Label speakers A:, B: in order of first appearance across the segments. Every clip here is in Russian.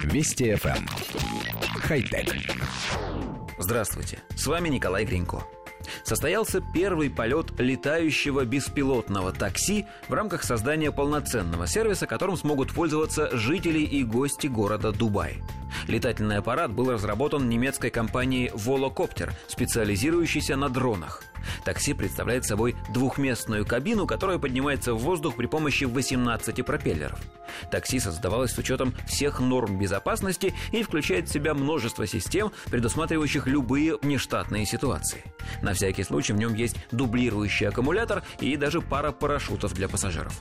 A: Вести FM. Эм. Хай-тек.
B: Здравствуйте, с вами Николай Гринько. Состоялся первый полет летающего беспилотного такси в рамках создания полноценного сервиса, которым смогут пользоваться жители и гости города Дубай. Летательный аппарат был разработан немецкой компанией Volocopter, специализирующейся на дронах. Такси представляет собой двухместную кабину, которая поднимается в воздух при помощи 18 пропеллеров. Такси создавалось с учетом всех норм безопасности и включает в себя множество систем, предусматривающих любые внештатные ситуации. На всякий случай в нем есть дублирующий аккумулятор и даже пара парашютов для пассажиров.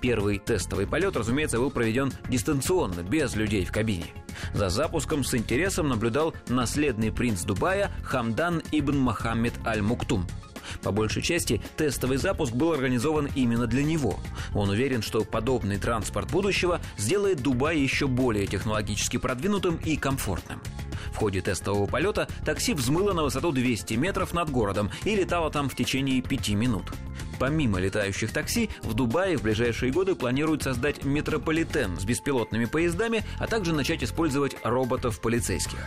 B: Первый тестовый полет, разумеется, был проведен дистанционно, без людей в кабине. За запуском с интересом наблюдал наследный принц Дубая Хамдан ибн Мохаммед Аль-Муктум – по большей части тестовый запуск был организован именно для него. Он уверен, что подобный транспорт будущего сделает Дубай еще более технологически продвинутым и комфортным. Ходе тестового полета такси взмыло на высоту 200 метров над городом и летало там в течение 5 минут. Помимо летающих такси, в Дубае в ближайшие годы планируют создать метрополитен с беспилотными поездами, а также начать использовать роботов-полицейских.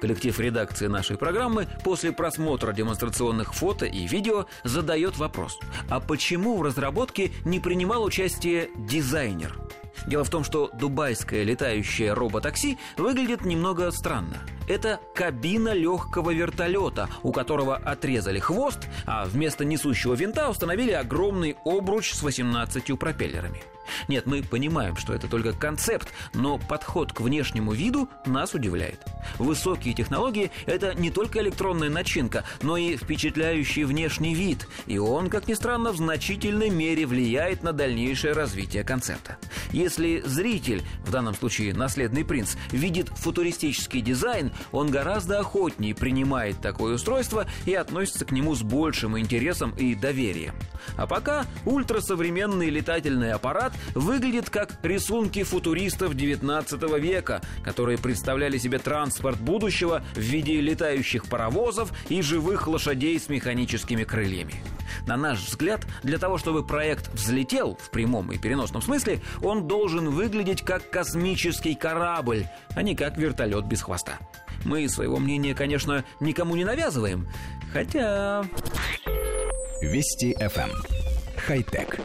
B: Коллектив редакции нашей программы после просмотра демонстрационных фото и видео задает вопрос А почему в разработке не принимал участие дизайнер? Дело в том, что дубайское летающее роботакси выглядит немного странно. Это кабина легкого вертолета, у которого отрезали хвост, а вместо несущего винта установили огромный обруч с 18 пропеллерами. Нет, мы понимаем, что это только концепт, но подход к внешнему виду нас удивляет. Высокие технологии – это не только электронная начинка, но и впечатляющий внешний вид, и он, как ни странно, в значительной мере влияет на дальнейшее развитие концепта. Если зритель, в данном случае наследный принц, видит футуристический дизайн, он гораздо охотнее принимает такое устройство и относится к нему с большим интересом и доверием. А пока ультрасовременный летательный аппарат выглядит как рисунки футуристов 19 века, которые представляли себе транспорт будущего в виде летающих паровозов и живых лошадей с механическими крыльями. На наш взгляд, для того, чтобы проект взлетел в прямом и переносном смысле, он должен выглядеть как космический корабль, а не как вертолет без хвоста. Мы своего мнения, конечно, никому не навязываем, хотя...
A: Вести FM. Эм. Хай-тек.